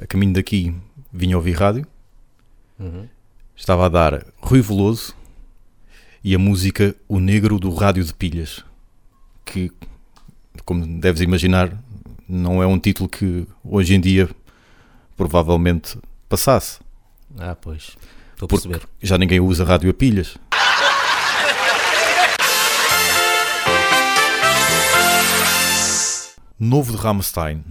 a caminho daqui vinha ouvir rádio, Uhum. estava a dar Rui Veloso e a música O Negro do Rádio de Pilhas, que, como deves imaginar, não é um título que hoje em dia provavelmente passasse. Ah, pois. Estou a Porque perceber. já ninguém usa rádio a pilhas. Novo de Rammstein,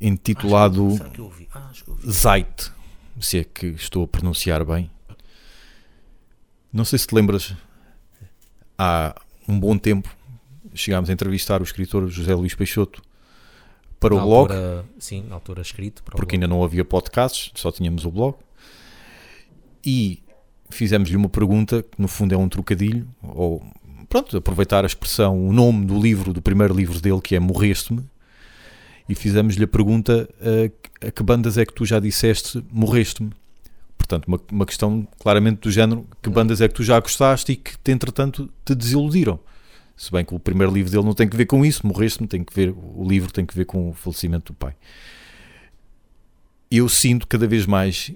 intitulado que ouvi? Ah, acho. Zeit, se é que estou a pronunciar bem. Não sei se te lembras, há um bom tempo chegámos a entrevistar o escritor José Luís Peixoto para o Na blog, altura- sim, na altura escrito. O porque ainda não havia podcasts, só tínhamos o blog. E fizemos-lhe uma pergunta que no fundo é um trocadilho, ou pronto, aproveitar a expressão, o nome do livro, do primeiro livro dele, que é Morreste-me, e fizemos-lhe a pergunta a, a que bandas é que tu já disseste Morreste-me? Portanto, uma, uma questão claramente do género, que bandas é que tu já gostaste e que, entretanto, te desiludiram? Se bem que o primeiro livro dele não tem que ver com isso, Morreste-me, tem que ver, o livro tem que ver com o falecimento do pai. Eu sinto cada vez mais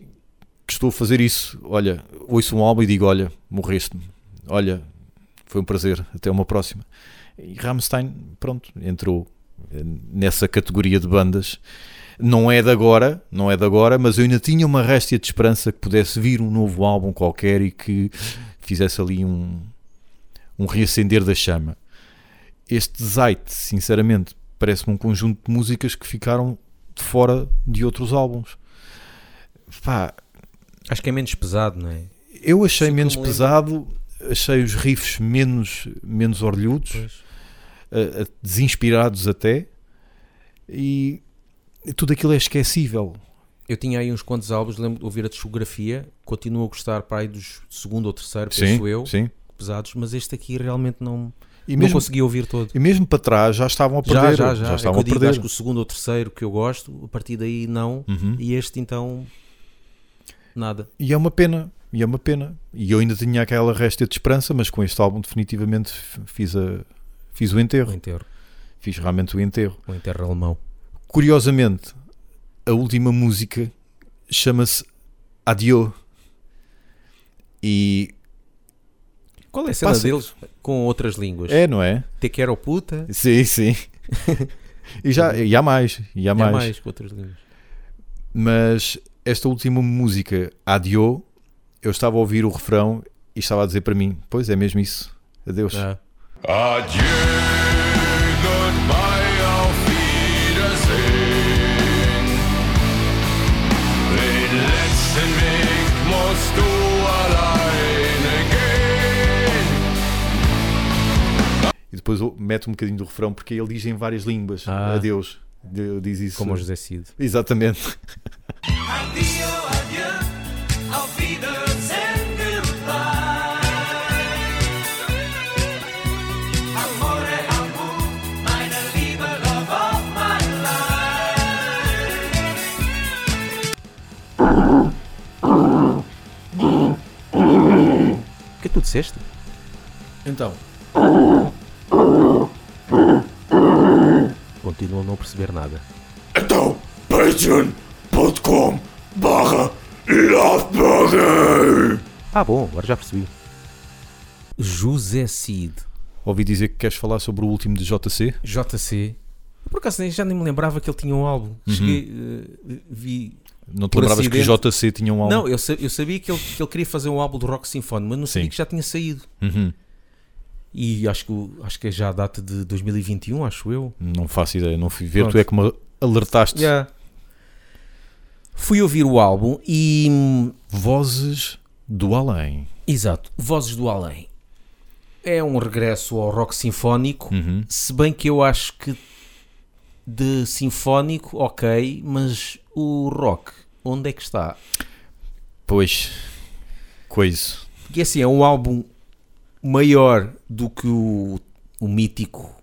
que estou a fazer isso. Olha, ouço um álbum e digo: Olha, morreste-me. Olha, foi um prazer. Até uma próxima. E Rammstein, pronto, entrou eh, nessa categoria de bandas. Não é de agora, não é de agora, mas eu ainda tinha uma réstia de esperança que pudesse vir um novo álbum qualquer e que fizesse ali um, um reacender da chama. Este Zeit, sinceramente, parece-me um conjunto de músicas que ficaram de fora de outros álbuns. Pá, Acho que é menos pesado, não é? eu achei menos pesado, achei os riffs menos, menos orlhudos, Pois. Desinspirados até, e tudo aquilo é esquecível. Eu tinha aí uns quantos álbuns, lembro de ouvir a discografia, continuo a gostar para aí dos segundo ou terceiro, Sim, penso eu, sim. pesados, mas este aqui realmente não, E não mesmo, consegui ouvir todo. e mesmo para trás já estavam a Já, perder. já, já. É que estavam eu a digo, perder. acho que o segundo ou terceiro que eu gosto, a partir daí não, Uhum. e este então, nada. E é uma pena, e é uma pena. E eu ainda tinha aquela réstia de esperança, mas com este álbum definitivamente fiz, a, fiz o O enterro. enterro, Fiz realmente o enterro. o enterro alemão. Curiosamente, a última música chama-se Adieu. E Qual é a cena Passa- deles com outras línguas? é, não é? Te quero puta? Sim, sim. e, já, e há mais, e há É mais. mais com outras línguas. Mas esta última música, Adieu, eu estava a ouvir o refrão e estava a dizer para mim: Pois é mesmo isso. Adeus. Ah, Adieu, goodbye, auf Wiedersehen. Den letzten Weg musst du alleine gehen. E depois mete um bocadinho do refrão porque ele diz em várias línguas: Ah. Adeus. De- Diz isso. como o José Cid. Exatamente. que tu disseste? Então, Continuo a não perceber nada. Então, patreon.com barra. Ah, bom, agora já percebi. José Cid. ouvi dizer que queres falar sobre o último de JC. JC. Por acaso nem- já nem me lembrava que ele tinha um álbum. Cheguei, eh, vi. Não te lembravas que acidente. JC tinha um álbum? Não, eu, eu sabia que ele, que ele queria fazer um álbum de rock sinfónico, mas não sabia Sim. que já tinha saído. Uhum. E acho que, o- acho que é já a data de 2021, acho eu. Não faço ideia, não fui ver. Pronto. Tu é que me alertaste. Já. Fui ouvir o álbum e. hum, Vozes do Além. Exato, Vozes do Além. É um regresso ao rock sinfónico, Uhum. se bem que eu acho que de sinfónico, ok, mas o rock, onde é que está? Pois, coisa. Porque assim, é um álbum maior do que o, o mítico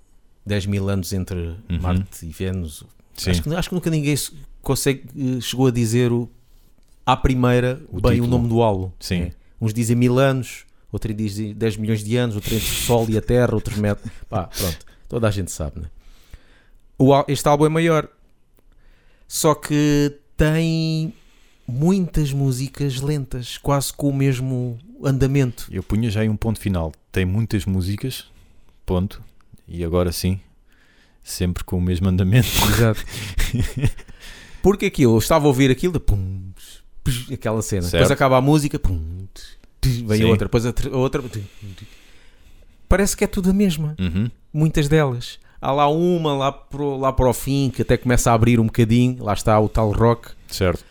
10 mil anos entre Marte e Vênus. Uhum. Acho que, acho que nunca ninguém se- consegue, eh, chegou a dizer o, à primeira O bem título. o nome do álbum. Sim. É. Uns dizem mil anos, outros dizem 10 milhões de anos, outros entre o Sol e a Terra, outros metem. Pá, pronto, toda a gente sabe, né? O, este álbum é maior. Só que tem muitas músicas lentas, quase com o mesmo andamento. Eu punha já aí um ponto final. Tem muitas músicas, ponto. E agora sim, sempre com o mesmo andamento. Exato. Porque aquilo, eu estava a ouvir aquilo de pum, aquela cena. Certo. Depois acaba a música, pum, vem Sim. outra, depois a outra. Parece que é tudo a mesma. Uhum. Muitas delas. Há lá uma lá para, lá para o fim que até começa a abrir um bocadinho. Lá está o tal rock. Certo.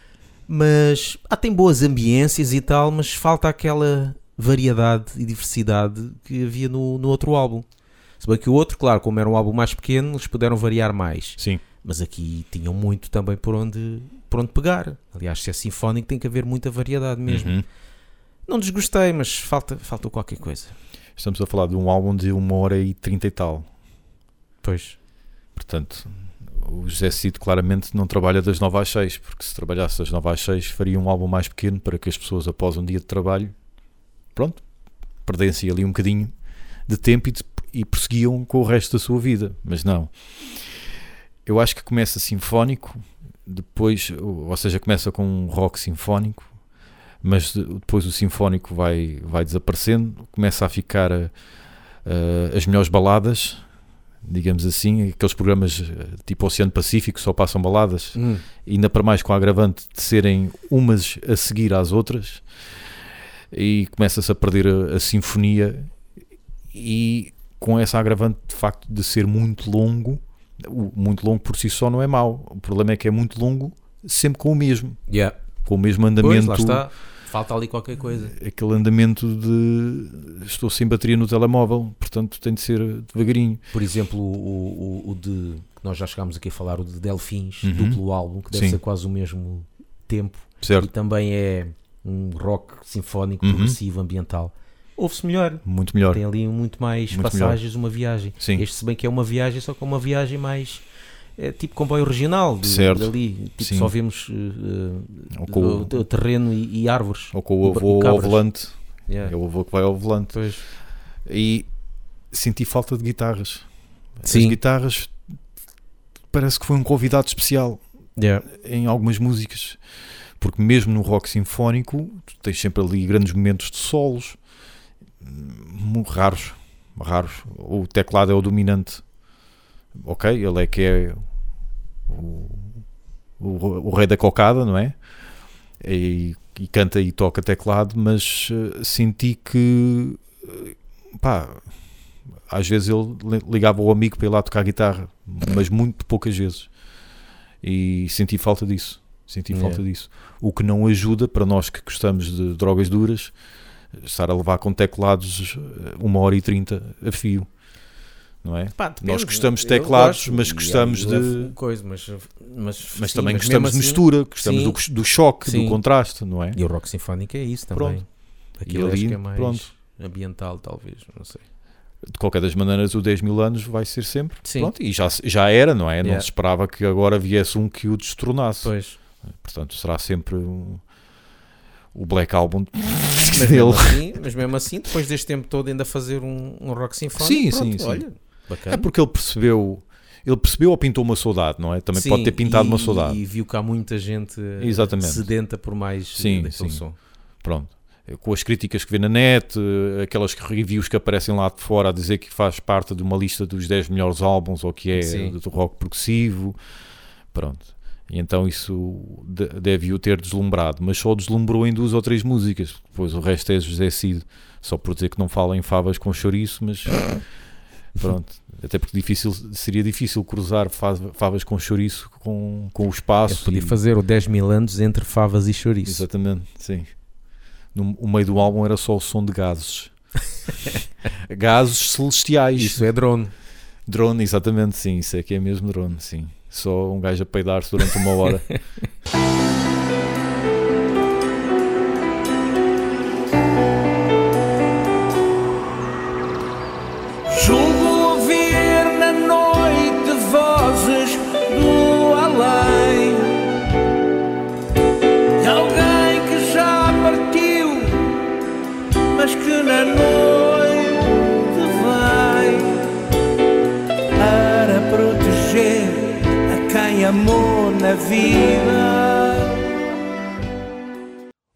Mas há, tem boas ambiências e tal, mas falta aquela variedade e diversidade que havia no, no outro álbum. Se bem que o outro, claro, como era um álbum mais pequeno, eles puderam variar mais. Sim. Mas aqui tinham muito também por onde, por onde pegar. Aliás, se é sinfónico tem que haver muita variedade mesmo. Uhum. Não desgostei, mas falta, faltou qualquer coisa. Estamos a falar de um álbum de uma hora e trinta e tal. Pois. Portanto, o José Cid claramente não trabalha das 9 às 6, porque se trabalhasse das 9 às 6 faria um álbum mais pequeno para que as pessoas após um dia de trabalho, pronto, perdessem ali um bocadinho de tempo e, de- e prosseguiam com o resto da sua vida. Mas não. Eu acho que começa sinfónico, depois, ou seja, começa com um rock sinfónico, mas de- depois o sinfónico vai, vai desaparecendo, começa a ficar eh, as melhores baladas, digamos assim, aqueles programas eh, tipo Oceano Pacífico só passam baladas, e ainda para mais com a agravante de serem umas a seguir às outras, e começa-se a perder a, a sinfonia, e com essa agravante de facto de ser muito longo, muito longo por si só não é mau, o problema é que é muito longo sempre com o mesmo, Yeah. com o mesmo Pois, andamento está. Falta ali qualquer coisa. aquele andamento de estou sem bateria no telemóvel, portanto tem de ser devagarinho. Por exemplo, o, o, o de. que Nós já chegámos aqui a falar, o de Delfins, Uhum. duplo álbum, que deve Sim. ser quase o mesmo tempo. E Certo? também é um rock sinfónico, Uhum. progressivo, ambiental. Ouve-se melhor. Muito melhor. Tem ali muito mais Muito passagens, uma viagem. Sim. Este, se bem que é uma viagem, só que é uma viagem mais. É tipo comboio regional, de, Certo. dali. Tipo, só vemos eh, Ou eh, com, o, terreno e, e árvores. ou com o avô ao volante. Yeah. É o avô que vai ao volante. Pois. E senti falta de guitarras. As Sim. guitarras parece que foi um convidado especial Yeah. em algumas músicas. Porque mesmo no rock sinfónico, tens sempre ali grandes momentos de solos, raros, raros. O teclado é o dominante. Ok, ele é que é o, o, o rei da cocada, não é? E, e canta e toca teclado, mas eh, senti que eh, pá, às vezes ele li- ligava ao amigo para ir lá tocar guitarra, mas muito poucas vezes. E senti falta disso. Senti Yeah. falta disso. O que não ajuda para nós que gostamos de drogas duras, estar a levar com teclados eh, uma hora e trinta a fio. Não é? Pá. Nós gostamos de teclados, gosto, mas gostamos de- Coisa, mas, mas, Mas sim, também mas gostamos de assim- mistura, gostamos do, do choque, Sim. do contraste, não é? E o rock sinfónico é isso também. Pronto. Aquilo E ali, acho que é mais pronto. ambiental, talvez. Não sei. De qualquer das maneiras, o 10 mil anos vai ser sempre. Sim. Pronto, e já, já era, não é? Não Yeah. se esperava que agora viesse um que o destronasse. Pois. Portanto, será sempre um- o Black Album Mas dele. mesmo, assim, mas mesmo assim, depois deste tempo todo, ainda fazer um, um rock sinfónico. Sim, pronto, sim, sim. Olha, bacana. É porque ele percebeu, ele percebeu ou pintou uma saudade, não é? Também Sim, pode ter pintado e, uma saudade. E viu que há muita gente eh, Exatamente. sedenta por mais Sim, sim. som. Pronto. Com as críticas que vê na net, eh, aquelas reviews que aparecem lá de fora a dizer que faz parte de uma lista dos 10 melhores álbuns ou que é Sim. do rock progressivo. Pronto. E então isso de- deve-o ter deslumbrado, mas só deslumbrou em duas ou três músicas. Depois o resto é José Cid, só por dizer que não fala em favas com chouriço, mas pronto. Até porque difícil, seria difícil cruzar fa- favas com chouriço com, com o Eu espaço. podia e- fazer o 10 mil anos entre favas e chouriço. Exatamente, sim. No o meio do álbum era só o som de gases. gases celestiais. Isso é drone. Drone, exatamente, sim. Isso é que é mesmo drone, sim. Só um gajo a peidar-se durante uma hora. vida.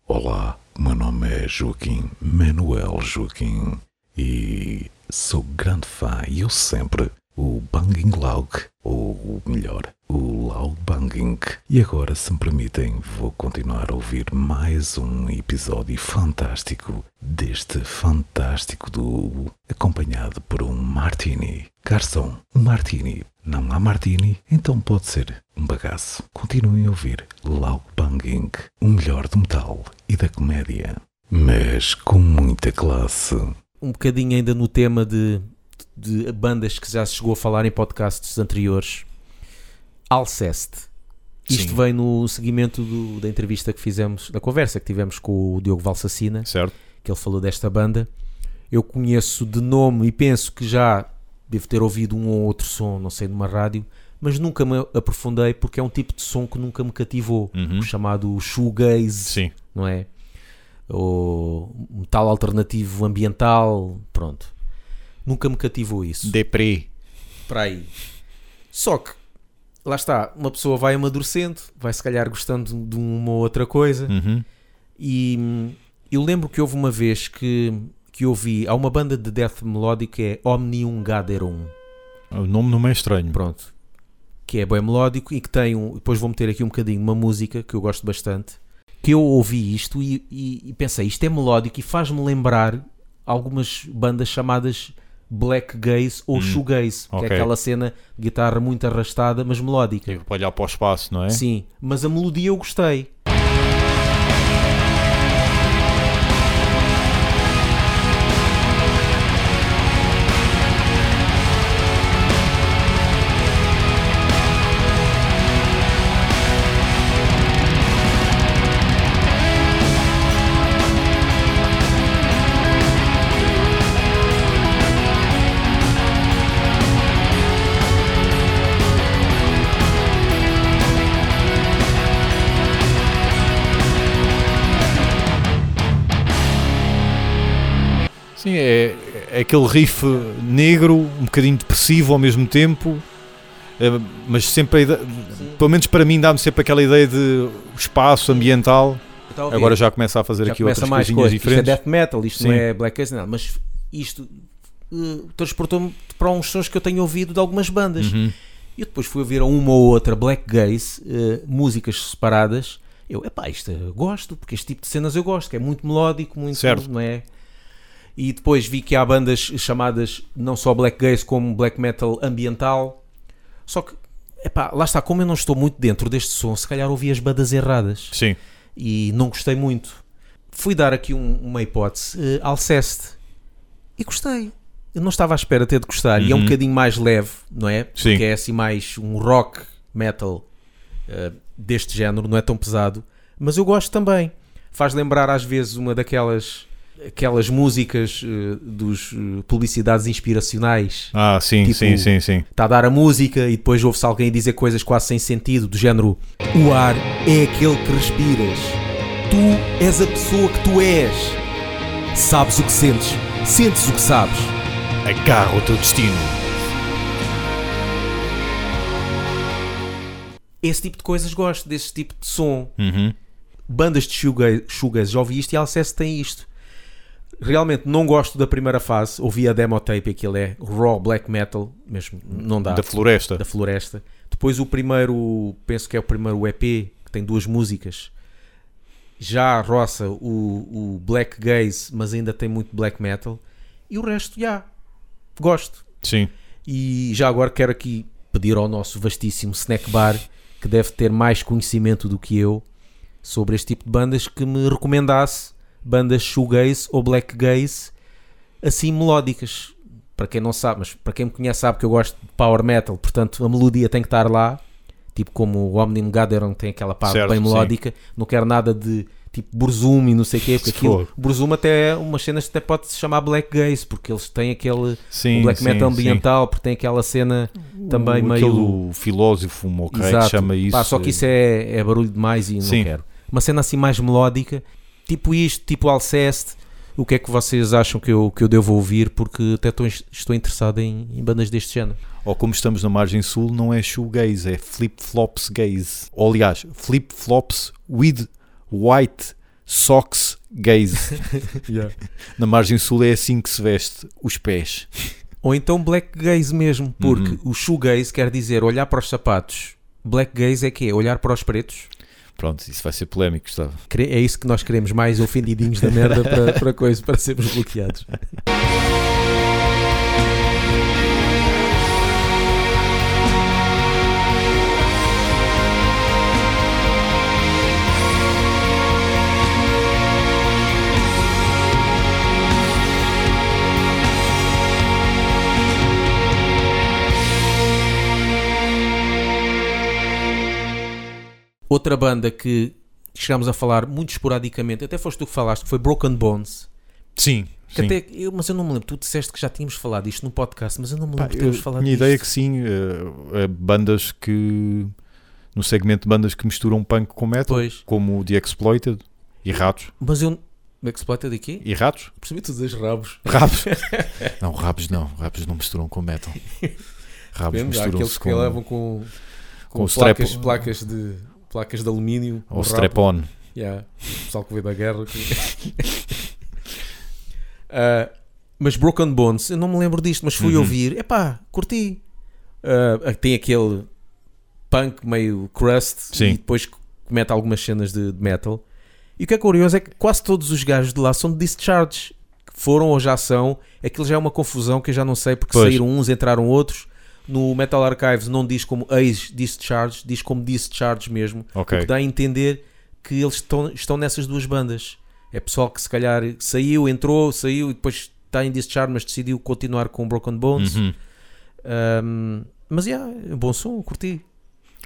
Olá, meu nome é Joaquim Manuel Joaquim e sou grande fã e eu sempre o Banging Laug, ou melhor, o Laug Banging. E agora, se me permitem, vou continuar a ouvir mais um episódio fantástico deste fantástico duo, acompanhado por um Martini. Garçom, um Martini. Não há Martini, então pode ser um bagaço. Continuem a ouvir Laug Banging, o melhor do metal e da comédia. Mas com muita classe. Um bocadinho ainda no tema de, de bandas que já se chegou a falar em podcasts anteriores. Alceste. Isto Sim. vem no seguimento do- da entrevista que fizemos, da conversa que tivemos com o Diogo Valsacina, Certo? que ele falou desta banda. Eu conheço de nome e penso que já devo ter ouvido um ou outro som, não sei, numa rádio, mas nunca me aprofundei porque é um tipo de som que nunca me cativou, Uhum. o chamado shoegaze, Sim. não é? Ou metal alternativo ambiental, pronto. Nunca me cativou isso. Deprê. Para aí. Só que, lá está, uma pessoa vai amadurecendo, vai se calhar gostando de uma ou outra coisa. Uhum. E eu lembro que houve uma vez que, que ouvi, há uma banda de death melódico que é Omnium Gatherum, O nome não é estranho. pronto, que é bem melódico e que tem um, depois vou meter aqui um bocadinho uma música que eu gosto bastante, que eu ouvi isto e, e- e pensei, isto é melódico e faz-me lembrar algumas bandas chamadas black gaze ou shoegaze, que ok. é aquela cena de guitarra muito arrastada, mas melódica. Para olhar para o espaço, não é? Sim, mas a melodia eu gostei. Aquele riff negro, um bocadinho depressivo ao mesmo tempo, eh, mas sempre ideia, pelo menos para mim dá-me sempre aquela ideia de espaço ambiental. Agora já começa a fazer já aqui outras mais coisinhas coisas. Isto é diferentes. death metal, isto não Sim. é black não. Mas isto eh, transportou-me para uns sons que eu tenho ouvido de algumas bandas. Uhum. E eu depois fui ouvir a uma ou outra black gaze, eh, músicas separadas. Eu, epá, isto eu gosto, porque este tipo de cenas eu gosto, que é muito melódico, muito, Certo. não é? E depois vi que há bandas chamadas não só black gaze como black metal ambiental. Só que, epá, lá está, como eu não estou muito dentro deste som, se calhar ouvi as bandas erradas Sim, e não gostei muito. Fui dar aqui um- uma hipótese, eh, Alceste, e gostei. Eu não estava à espera até de gostar, e é um Uhum. bocadinho mais leve, não é? Sim. Porque é assim mais um rock metal eh, deste género, não é tão pesado, mas eu gosto também. Faz lembrar às vezes uma daquelas aquelas músicas eh, dos eh, publicidades inspiracionais. ah, sim, Tipo- sim, sim, sim. Está a dar a música e depois ouve-se alguém dizer coisas quase sem sentido, do género: O ar é aquele que respiras. Tu és a pessoa que tu és. Sabes o que sentes, sentes o que sabes. Agarra o teu destino. Esse tipo de coisas gosto, desse tipo de som. Uhum. Bandas de shoegaze, shoegaze já ouvi isto e Alceste tem isto. Realmente não gosto da primeira fase, ouvi a demo tape, aquilo é raw black metal, mesmo não dá. Da floresta. da Floresta. Depois o primeiro, penso que é o primeiro EP, que tem duas músicas. Já roça o, o Black Gaze, mas ainda tem muito black metal. E o resto, já, gosto. Sim. E já agora quero aqui pedir ao nosso vastíssimo snack bar, que deve ter mais conhecimento do que eu, sobre este tipo de bandas, que me recomendasse bandas shoegaze ou black gaze assim melódicas. Para quem não sabe, mas para quem me conhece sabe que eu gosto de power metal, portanto a melodia tem que estar lá, tipo como o Omnium Gatherum tem aquela parte Certo, bem sim. melódica, não quero nada de tipo Burzum e não sei o quê, porque Se aquilo. Burzum até é umas cenas que até pode se chamar black gaze, porque eles têm aquele Sim, o black sim, metal sim. ambiental, porque tem aquela cena também o, meio. Aquele filósofo, um ok, que Exato. chama isso. Pá, só que isso é, é barulho demais e Sim. não quero. Uma cena assim mais melódica, tipo isto, tipo Alceste, o que é que vocês acham que eu, que eu devo ouvir, porque até estou, estou interessado em, em bandas deste género. Ou como estamos na margem sul, não é shoegaze, é flip-flops gaze. Ou aliás, flip-flops with white socks gaze. Na margem sul é assim que se veste os pés. Ou então black gaze mesmo, porque o shoegaze quer dizer olhar para os sapatos. Black gaze é que é olhar para os pretos. Pronto, isso vai ser polémico, Gustavo. É isso que nós queremos, mais ofendidinhos da merda para, para coisa, para sermos bloqueados. Outra banda que chegámos a falar muito esporadicamente, até foste tu que falaste, que foi Broken Bones. Sim, Que sim. até, eu, mas eu não me lembro, tu disseste que já tínhamos falado isto no podcast, mas eu não me Pá, lembro de eu termos falado tinha disto. ideia que sim, eh, bandas que no segmento de bandas que misturam punk com metal, Pois, como o The Exploited e Ratos. mas eu. Exploited de quê? E Ratos? Percebi tu dizes rabos. Rabos? não, Rabos não, Rabos não misturam com metal. Rabos misturam-se que com, levam com, com, com placas, placas, de, placas de alumínio. ou strap-on. Yeah, o pessoal que veio da guerra. Ah, mas Broken Bones, eu não me lembro disto, mas fui Uhum. ouvir. Epá, curti. Ah, tem aquele punk meio crust Sim. e depois mete algumas cenas de, de metal. E o que é curioso é que quase todos os gajos de lá são de Discharge. Foram ou já são. Aquilo já é uma confusão que eu já não sei porque Pois. saíram uns, entraram outros. No Metal Archives não diz como ex-Discharge, diz como Discharge mesmo. Ok. O que dá a entender que eles estão, estão nessas duas bandas. É pessoal que se calhar saiu, entrou, saiu e depois está em Discharge, mas decidiu continuar com Broken Bones. Uhum. Um, mas yeah, é um bom som, curti.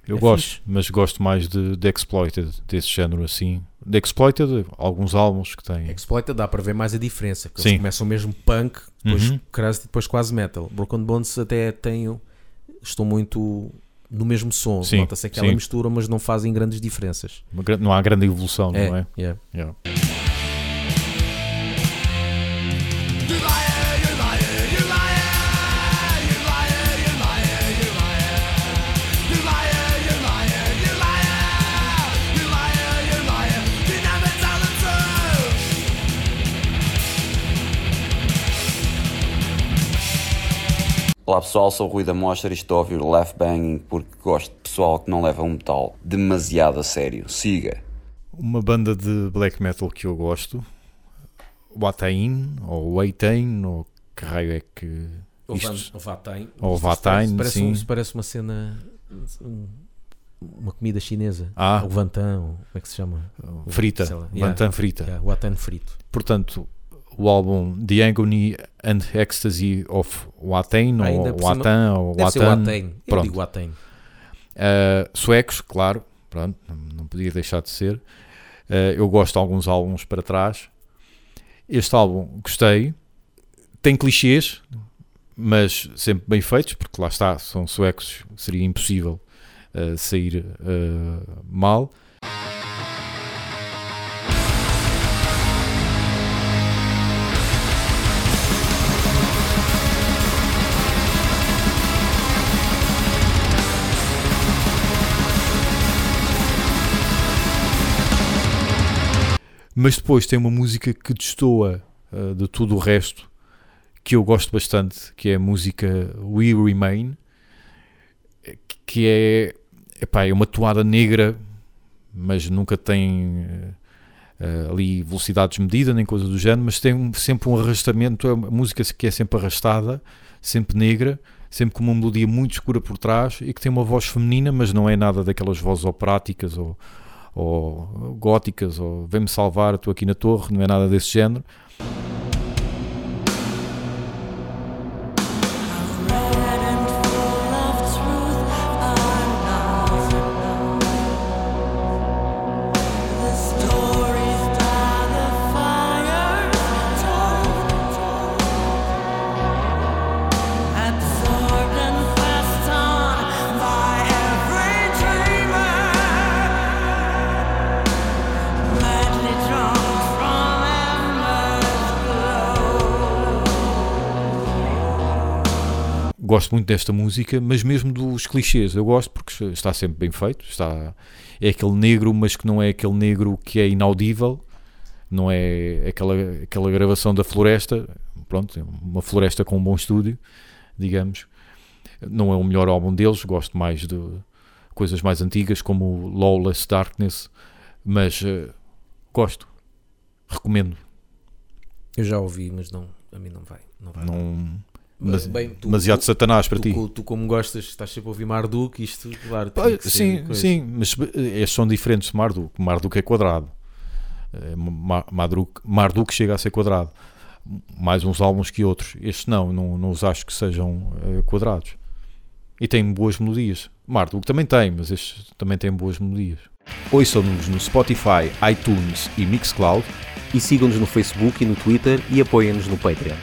Eu É gosto, fixe. mas gosto mais de, de Exploited, desse género assim. De Exploited, alguns álbuns que têm. Exploited dá para ver mais a diferença. Que Sim. eles começam mesmo punk, depois Uhum. crust e depois quase metal. Broken Bones até têm, estão muito no mesmo som. Nota-se aquela sim. mistura, mas não fazem grandes diferenças. Não há grande evolução, não é? yeah. Yeah. Olá pessoal, sou o Rui da Mostra e estou a ouvir o Left Banging porque gosto de pessoal que não leva um metal demasiado a sério. Siga! Uma banda de black metal que eu gosto, Watain, ou Waitain, ou que raio é que. Ou Isto- ou Vatain. Ou Vatain, parece, sim. um- parece uma cena. um- Uma comida chinesa. Ah. O Vantan, como é que se chama? O- Frita, lá, yeah. Frita. Yeah, o Watan frito. Portanto, o álbum The Agony and Ecstasy of Watain, Ah, ou Watan, ou Watan. Pronto. digo Watain. Uh, suecos, claro, pronto, não, podia deixar de ser. Uh, eu gosto de alguns álbuns para trás. Este álbum gostei. Tem clichês, mas sempre bem feitos, porque lá está, são suecos, seria impossível uh, sair mal. Mas depois tem uma música que destoa uh, de tudo o resto, que eu gosto bastante, que é a música We Remain, que é, epá, é uma toada negra, mas nunca tem uh, ali velocidades medidas nem coisa do género, mas tem sempre um arrastamento, é uma música que é sempre arrastada, sempre negra, sempre com uma melodia muito escura por trás e que tem uma voz feminina, mas não é nada daquelas vozes operáticas ou ou góticas, ou vem-me salvar, estou aqui na torre, não é nada desse género. Gosto muito desta música, mas mesmo dos clichês. Eu gosto porque está sempre bem feito. Está, é aquele negro, mas que não é aquele negro que é inaudível. Não é aquela, aquela gravação da floresta. Pronto, é uma floresta com um bom estúdio, digamos. Não é o melhor álbum deles. Gosto mais de coisas mais antigas, como Lawless Darkness. Mas eh, gosto. Recomendo. Eu já ouvi, mas não, a mim não vai. Não vai. Não, mas, Bem, tu- demasiado tu- satanás para tu, ti. co- tu, como gostas, estás sempre a ouvir Marduk, isto, claro. Ser sim, sim, mas estes são diferentes de Marduk. Marduk é quadrado. Eh, Ma- Marduk, Marduk chega a ser quadrado. Mais uns álbuns que outros. Estes não, não, não os acho que sejam eh, quadrados. E tem boas melodias. Marduk também tem, mas estes também têm boas melodias. Ouçam-nos no Spotify, iTunes e Mixcloud. E sigam-nos no Facebook e no Twitter e apoiem-nos no Patreon.